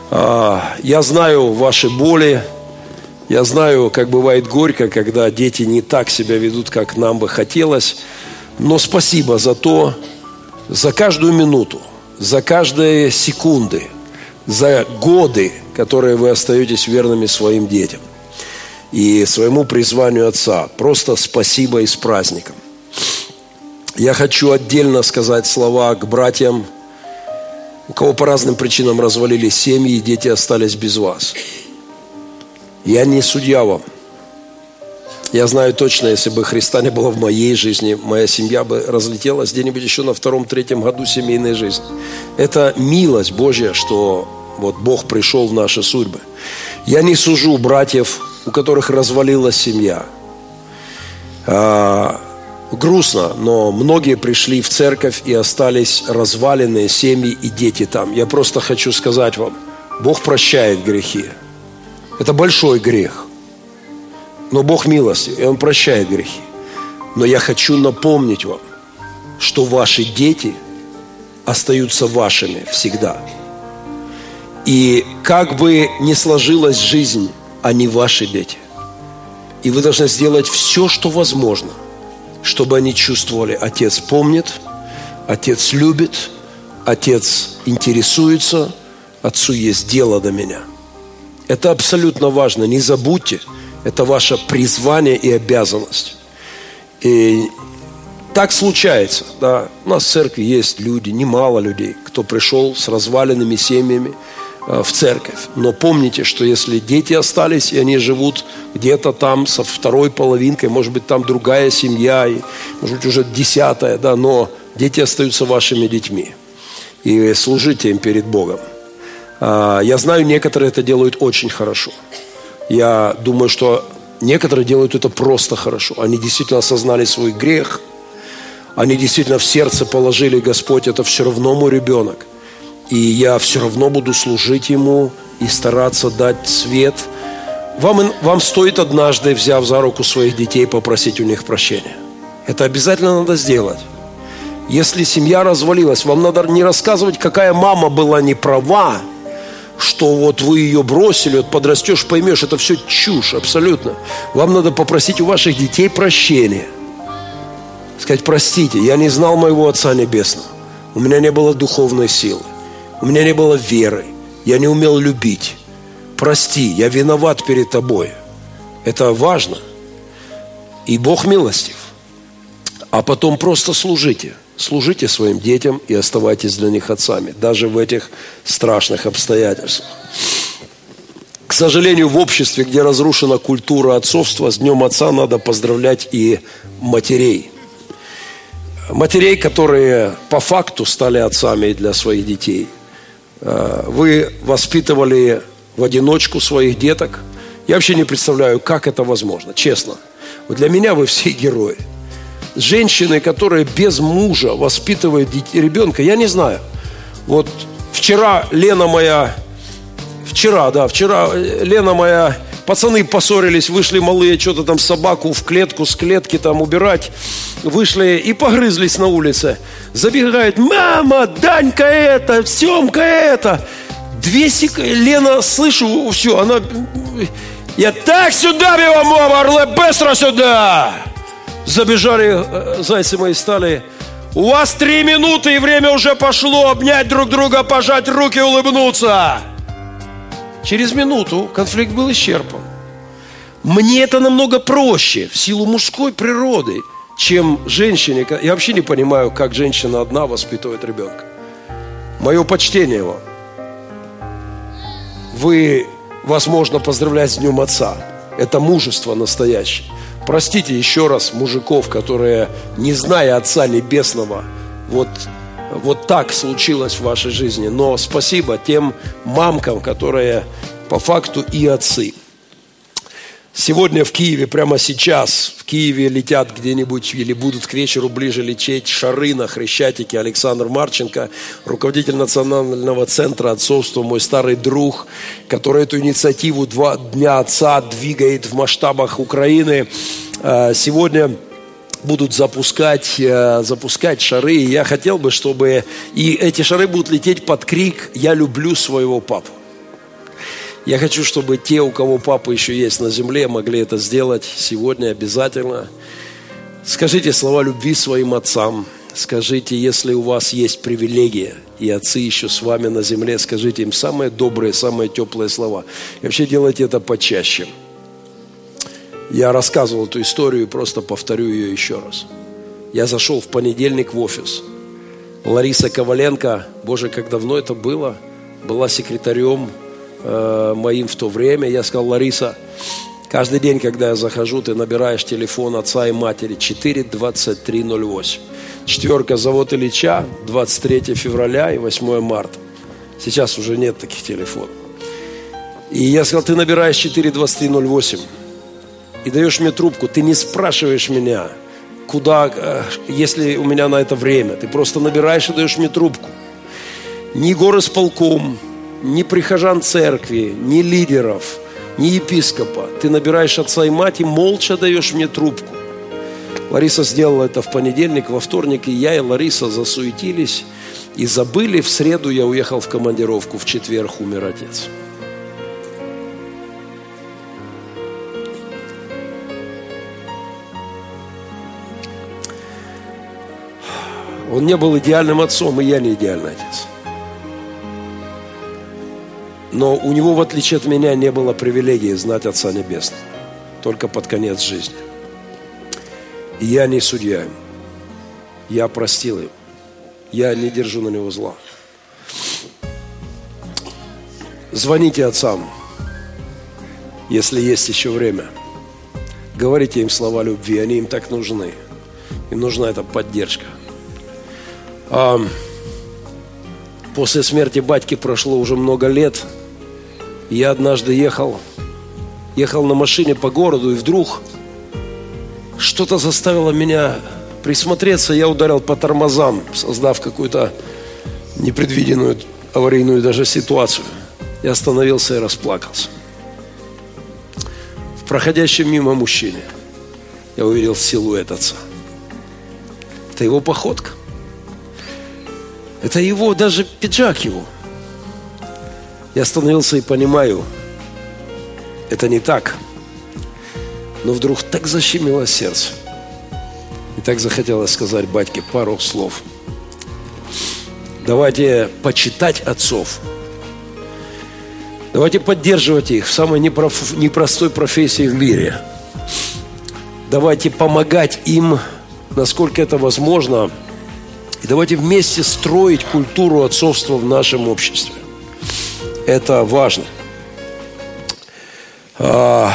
А, я знаю ваши боли, я знаю, как бывает горько, когда дети не так себя ведут, как нам бы хотелось. Но спасибо за то, за каждую минуту, за каждые секунды, за годы, которые вы остаетесь верными своим детям и своему призванию Отца. Просто спасибо и с праздником. Я хочу отдельно сказать слова к братьям, у кого по разным причинам развалились семьи, и дети остались без вас. Я не судья вам – я знаю точно, если бы Христа не было в моей жизни, моя семья бы разлетелась где-нибудь еще на втором-третьем году семейной жизни. Это милость Божья, что вот Бог пришел в наши судьбы. Я не сужу братьев, у которых развалилась семья. А, грустно, но многие пришли в церковь и остались разваленные семьи и дети там. Я просто хочу сказать вам, Бог прощает грехи. Это большой грех – но Бог милостив, и Он прощает грехи. Но я хочу напомнить вам, что ваши дети остаются вашими всегда. И как бы ни сложилась жизнь, они ваши дети. И вы должны сделать все, что возможно, чтобы они чувствовали, отец помнит, отец любит, отец интересуется, отцу есть дело до меня. Это абсолютно важно. Не забудьте – это ваше призвание и обязанность. И так случается. Да. У нас в церкви есть люди, немало людей, кто пришел с разваленными семьями э, в церковь. Но помните, что если дети остались, и они живут где-то там со второй половинкой, может быть, там другая семья, и, может быть, уже десятая, да, но дети остаются вашими детьми. И служите им перед Богом. А, я знаю, некоторые это делают очень хорошо. Я думаю, что некоторые делают это просто хорошо. Они действительно осознали свой грех. Они действительно в сердце положили, Господь, это все равно мой ребенок. И я все равно буду служить Ему и стараться дать свет. Вам, вам стоит однажды, взяв за руку своих детей, попросить у них прощения. Это обязательно надо сделать. Если семья развалилась, вам надо не рассказывать, какая мама была не права, что вот вы ее бросили, вот подрастешь, поймешь, это все чушь абсолютно. Вам надо попросить у ваших детей прощения. Сказать, простите, я не знал моего Отца Небесного. У меня не было духовной силы. У меня не было веры. Я не умел любить. Прости, я виноват перед тобой. Это важно. И Бог милостив. А потом просто служите – служите своим детям и оставайтесь для них отцами, даже в этих страшных обстоятельствах. К сожалению, в обществе, где разрушена культура отцовства, с Днем Отца надо поздравлять и матерей. Матерей, которые по факту стали отцами для своих детей. Э, вы воспитывали в одиночку своих деток. Я вообще не представляю, как это возможно, честно. Вот для меня вы все герои. Женщины, которые без мужа воспитывают ребенка, я не знаю. Вот вчера Лена моя, вчера, да, вчера Лена моя Пацаны поссорились, вышли малые, что-то там собаку в клетку, с клетки там убирать. Вышли и погрызлись на улице. Забегает, мама, Данька это, Семка это. Две секунды, Лена, слышу, все, она... Я так сюда, бегом, орлы, быстро сюда! Забежали э, зайцы мои стали. У вас три минуты, и время уже пошло. Обнять друг друга, пожать руки, улыбнуться. Через минуту конфликт был исчерпан. Мне это намного проще в силу мужской природы, чем женщине. Я вообще не понимаю, как женщина одна воспитывает ребенка. Мое почтение вам. Вы, возможно, поздравлять с Днем Отца. Это мужество настоящее. Простите еще раз мужиков, которые, не зная Отца Небесного, вот вот так случилось в вашей жизни. Но спасибо тем мамкам, которые по факту и отцы. Сегодня в Киеве, прямо сейчас, в Киеве летят где-нибудь или будут к вечеру ближе лететь шары на Хрещатике Александр Марченко, руководитель Национального центра отцовства, мой старый друг, который эту инициативу «Два дня отца» двигает в масштабах Украины. А, сегодня будут запускать, э, запускать шары. И я хотел бы, чтобы и эти шары будут лететь под крик «Я люблю своего папу». Я хочу, чтобы те, у кого папа еще есть на земле, могли это сделать сегодня обязательно. Скажите слова любви своим отцам. Скажите, если у вас есть привилегия, и отцы еще с вами на земле, скажите им самые добрые, самые теплые слова. И вообще делайте это почаще. Я рассказывал эту историю, просто повторю ее еще раз. Я зашел в понедельник в офис. Лариса Коваленко, боже, как давно это было, была секретарем э, моим в то время. Я сказал, Лариса, каждый день, когда я захожу, ты набираешь телефон отца и матери 42308. Четверка завод Ильича, 23 февраля и 8 марта. Сейчас уже нет таких телефонов. И я сказал, ты набираешь 42308 и даешь мне трубку, ты не спрашиваешь меня, куда, э, если у меня на это время. Ты просто набираешь и даешь мне трубку. Ни горы с полком, ни прихожан церкви, ни лидеров, ни епископа. Ты набираешь отца и мать и молча даешь мне трубку. Лариса сделала это в понедельник, во вторник, и я и Лариса засуетились и забыли. В среду я уехал в командировку, в четверг умер отец. Он не был идеальным отцом, и я не идеальный отец. Но у него, в отличие от меня, не было привилегии знать Отца Небесного. Только под конец жизни. И я не судья им. Я простил им. Я не держу на него зла. Звоните отцам, если есть еще время. Говорите им слова любви, они им так нужны. Им нужна эта поддержка – После смерти батьки прошло уже много лет. Я однажды ехал, ехал на машине по городу, и вдруг что-то заставило меня присмотреться. Я ударил по тормозам, создав какую-то непредвиденную аварийную даже ситуацию. Я остановился и расплакался. В проходящем мимо мужчине я увидел силуэт отца. Это его походка. Это его, даже пиджак его. Я остановился и понимаю, это не так. Но вдруг так защемило сердце. И так захотелось сказать батьке пару слов. Давайте почитать отцов. Давайте поддерживать их в самой непростой профессии в мире. Давайте помогать им, насколько это возможно – и давайте вместе строить культуру отцовства в нашем обществе. Это важно. А,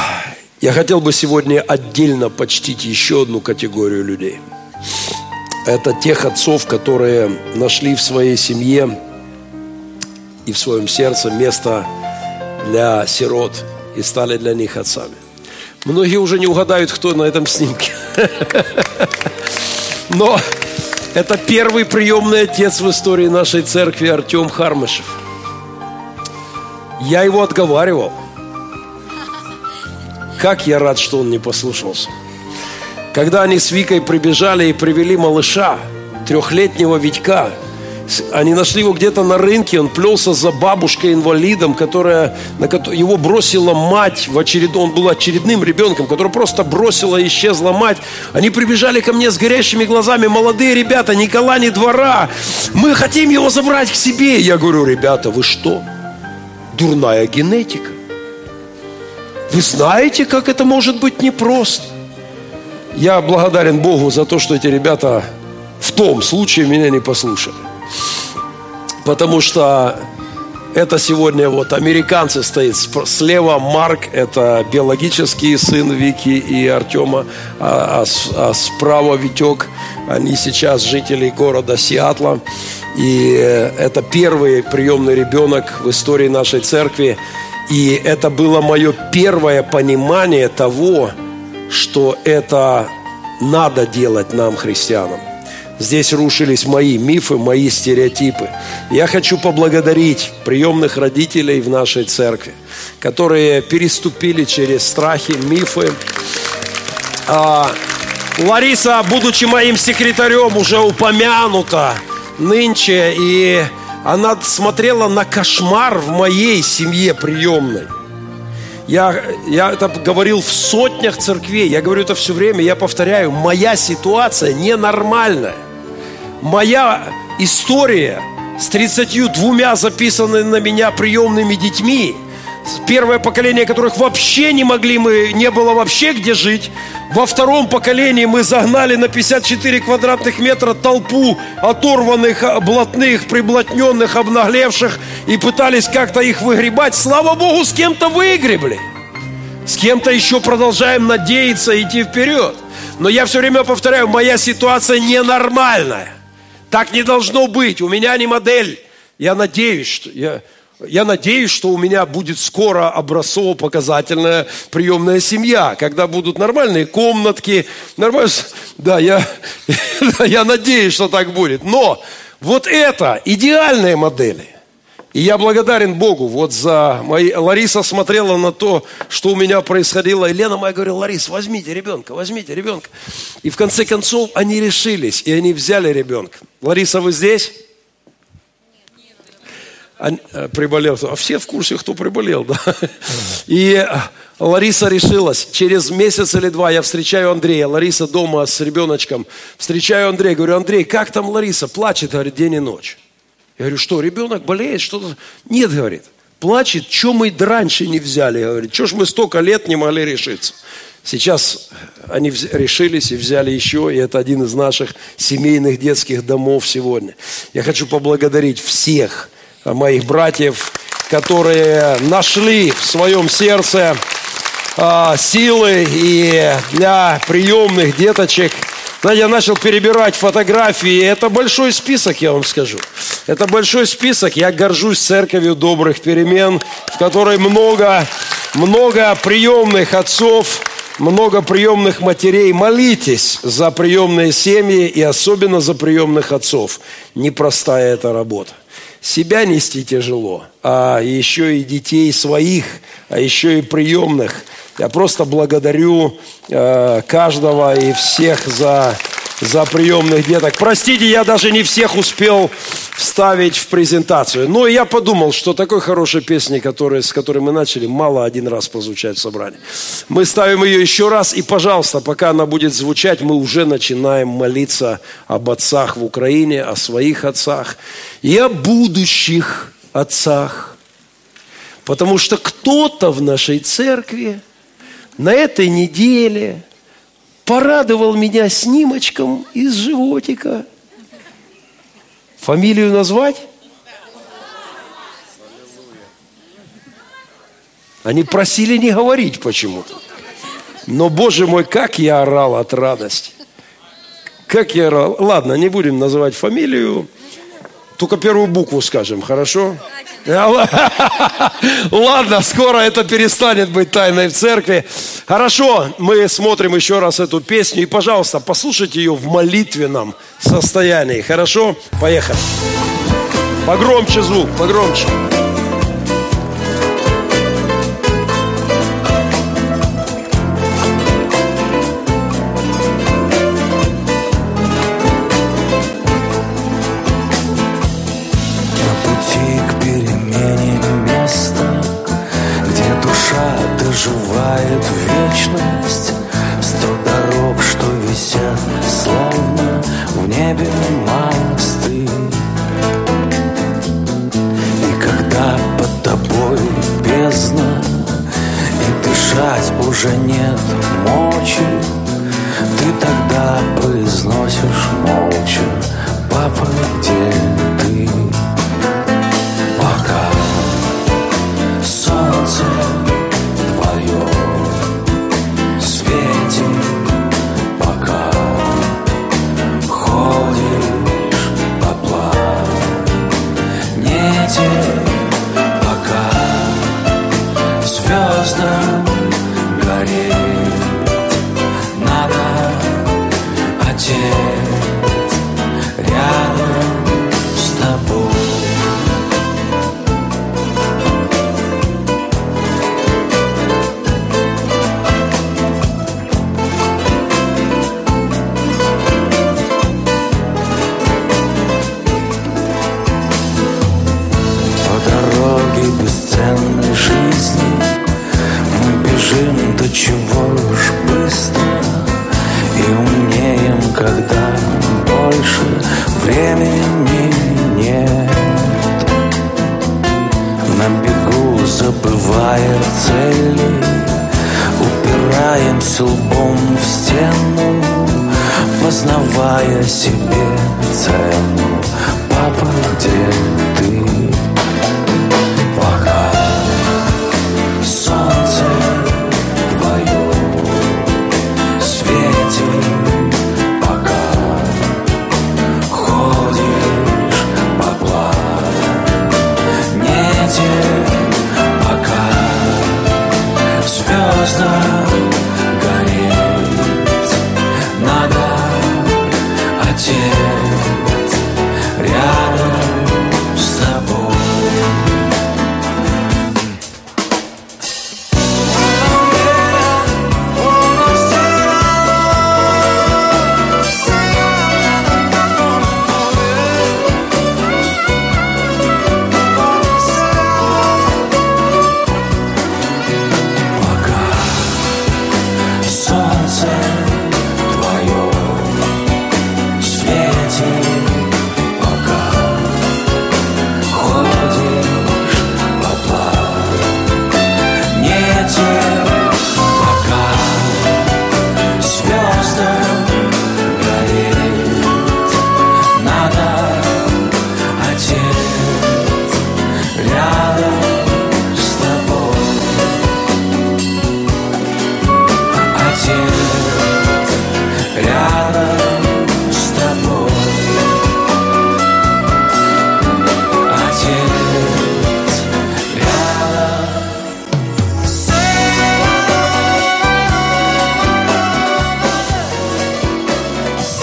я хотел бы сегодня отдельно почтить еще одну категорию людей. Это тех отцов, которые нашли в своей семье и в своем сердце место для сирот и стали для них отцами. Многие уже не угадают, кто на этом снимке. [LAUGHS] Но это первый приемный отец в истории нашей церкви Артем Хармышев. Я его отговаривал. Как я рад, что он не послушался. Когда они с Викой прибежали и привели малыша, трехлетнего Витька, они нашли его где-то на рынке, он плелся за бабушкой-инвалидом, которая, на, его бросила мать в очеред... Он был очередным ребенком, который просто бросила и исчезла мать. Они прибежали ко мне с горящими глазами, молодые ребята, Никола, не двора. Мы хотим его забрать к себе. Я говорю, ребята, вы что? Дурная генетика. Вы знаете, как это может быть непросто? Я благодарен Богу за то, что эти ребята в том случае меня не послушали. Потому что это сегодня вот американцы стоит слева Марк, это биологический сын Вики и Артема, а, а, а справа Витек, они сейчас жители города Сиатла. И это первый приемный ребенок в истории нашей церкви. И это было мое первое понимание того, что это надо делать нам, христианам. Здесь рушились мои мифы, мои стереотипы. Я хочу поблагодарить приемных родителей в нашей церкви, которые переступили через страхи, мифы. А, Лариса, будучи моим секретарем, уже упомянута нынче, и она смотрела на кошмар в моей семье приемной. Я, я это говорил в сотнях церквей, я говорю это все время, я повторяю, моя ситуация ненормальная. Моя история с 32 записанными на меня приемными детьми, первое поколение которых вообще не могли мы, не было вообще где жить, во втором поколении мы загнали на 54 квадратных метра толпу оторванных, блатных, приблотненных, обнаглевших и пытались как-то их выгребать. Слава Богу, с кем-то выгребли. С кем-то еще продолжаем надеяться идти вперед. Но я все время повторяю, моя ситуация ненормальная. Так не должно быть. У меня не модель. Я надеюсь, что я, я надеюсь, что у меня будет скоро образцово-показательная приемная семья, когда будут нормальные комнатки, нормально. [LAUGHS] Да, я, [LAUGHS] я надеюсь, что так будет. Но вот это идеальные модели. И я благодарен Богу вот за мои... Лариса смотрела на то, что у меня происходило. И Лена моя говорила, Ларис, возьмите ребенка, возьмите ребенка. И в конце концов они решились, и они взяли ребенка. Лариса, вы здесь? Они, э, приболел. А все в курсе, кто приболел, да? И э, Лариса решилась. Через месяц или два я встречаю Андрея. Лариса дома с ребеночком. Встречаю Андрея. Говорю, Андрей, как там Лариса? Плачет, говорит, день и ночь. Я говорю, что, ребенок болеет, что-то? Нет, говорит. Плачет, что мы раньше не взяли, говорит. Что ж мы столько лет не могли решиться? Сейчас они решились и взяли еще, и это один из наших семейных детских домов сегодня. Я хочу поблагодарить всех моих братьев, которые нашли в своем сердце а, силы и для приемных деточек. Я начал перебирать фотографии. Это большой список, я вам скажу. Это большой список. Я горжусь церковью добрых перемен, в которой много, много приемных отцов, много приемных матерей. Молитесь за приемные семьи и особенно за приемных отцов. Непростая эта работа. Себя нести тяжело, а еще и детей своих, а еще и приемных. Я просто благодарю э, каждого и всех за за приемных деток. Простите, я даже не всех успел вставить в презентацию. Но я подумал, что такой хорошей песни, которой, с которой мы начали, мало один раз позвучать в собрании. Мы ставим ее еще раз, и, пожалуйста, пока она будет звучать, мы уже начинаем молиться об отцах в Украине, о своих отцах и о будущих отцах. Потому что кто-то в нашей церкви на этой неделе – порадовал меня снимочком из животика. Фамилию назвать? Они просили не говорить почему-то. Но, Боже мой, как я орал от радости. Как я орал. Ладно, не будем называть фамилию. Только первую букву скажем, хорошо? [LAUGHS] Ладно, скоро это перестанет быть тайной в церкви. Хорошо, мы смотрим еще раз эту песню. И, пожалуйста, послушайте ее в молитвенном состоянии. Хорошо? Поехали. Погромче звук, погромче.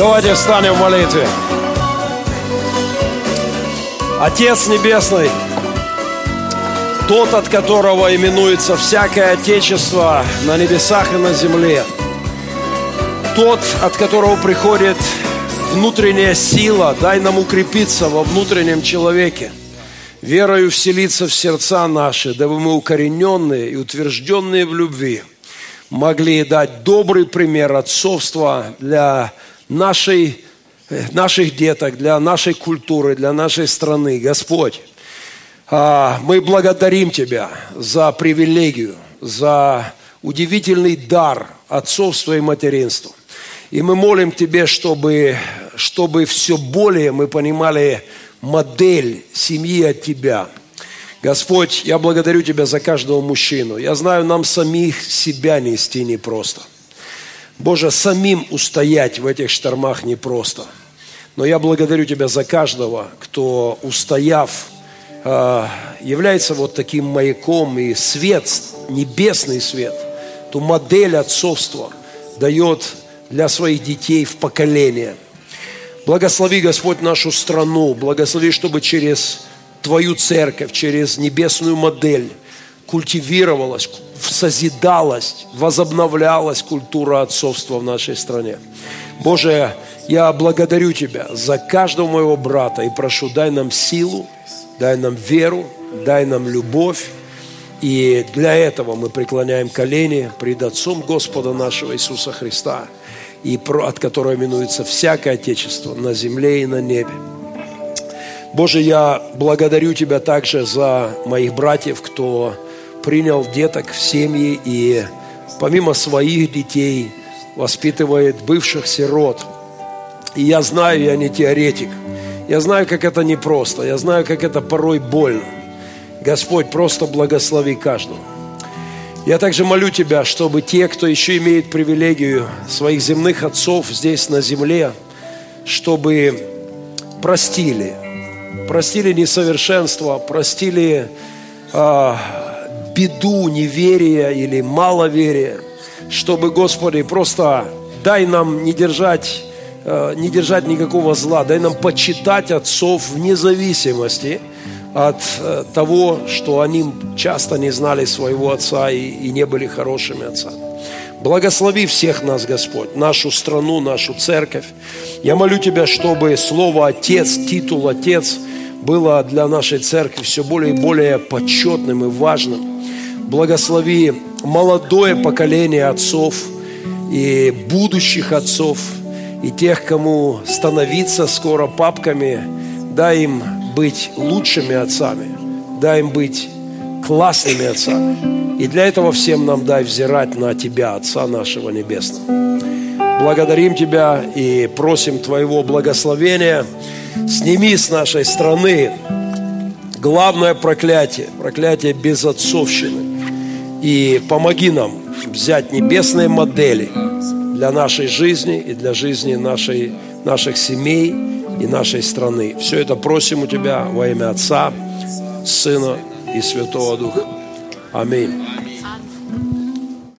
Давайте встанем в молитве. Отец Небесный, тот, от которого именуется всякое Отечество на небесах и на земле, тот, от которого приходит внутренняя сила, дай нам укрепиться во внутреннем человеке, верою вселиться в сердца наши, дабы мы укорененные и утвержденные в любви могли дать добрый пример отцовства для нашей, э, наших деток, для нашей культуры, для нашей страны. Господь, а, мы благодарим Тебя за привилегию, за удивительный дар отцовства и материнства. И мы молим Тебе, чтобы, чтобы все более мы понимали модель семьи от Тебя. Господь, я благодарю Тебя за каждого мужчину. Я знаю, нам самих себя нести непросто. Боже, самим устоять в этих штормах непросто. Но я благодарю Тебя за каждого, кто, устояв, э, является вот таким маяком и свет, небесный свет, ту модель отцовства дает для своих детей в поколение. Благослови, Господь, нашу страну, благослови, чтобы через Твою церковь, через небесную модель культивировалась, созидалась, возобновлялась культура отцовства в нашей стране. Боже, я благодарю Тебя за каждого моего брата и прошу, дай нам силу, дай нам веру, дай нам любовь. И для этого мы преклоняем колени пред Отцом Господа нашего Иисуса Христа, и от которого минуется всякое Отечество на земле и на небе. Боже, я благодарю Тебя также за моих братьев, кто принял деток в семьи и помимо своих детей воспитывает бывших сирот. И я знаю, я не теоретик. Я знаю, как это непросто. Я знаю, как это порой больно. Господь, просто благослови каждого. Я также молю Тебя, чтобы те, кто еще имеет привилегию своих земных отцов здесь на земле, чтобы простили, простили несовершенство, простили а, беду неверия или маловерия, чтобы, Господи, просто дай нам не держать, э, не держать никакого зла, дай нам почитать отцов вне зависимости от э, того, что они часто не знали своего отца и, и не были хорошими отцами. Благослови всех нас, Господь, нашу страну, нашу церковь. Я молю Тебя, чтобы слово «Отец», титул «Отец» было для нашей церкви все более и более почетным и важным благослови молодое поколение отцов и будущих отцов, и тех, кому становиться скоро папками, дай им быть лучшими отцами, дай им быть классными отцами. И для этого всем нам дай взирать на Тебя, Отца нашего Небесного. Благодарим Тебя и просим Твоего благословения. Сними с нашей страны главное проклятие, проклятие безотцовщины – и помоги нам взять небесные модели для нашей жизни и для жизни нашей, наших семей и нашей страны. Все это просим у Тебя во имя Отца, Сына и Святого Духа. Аминь.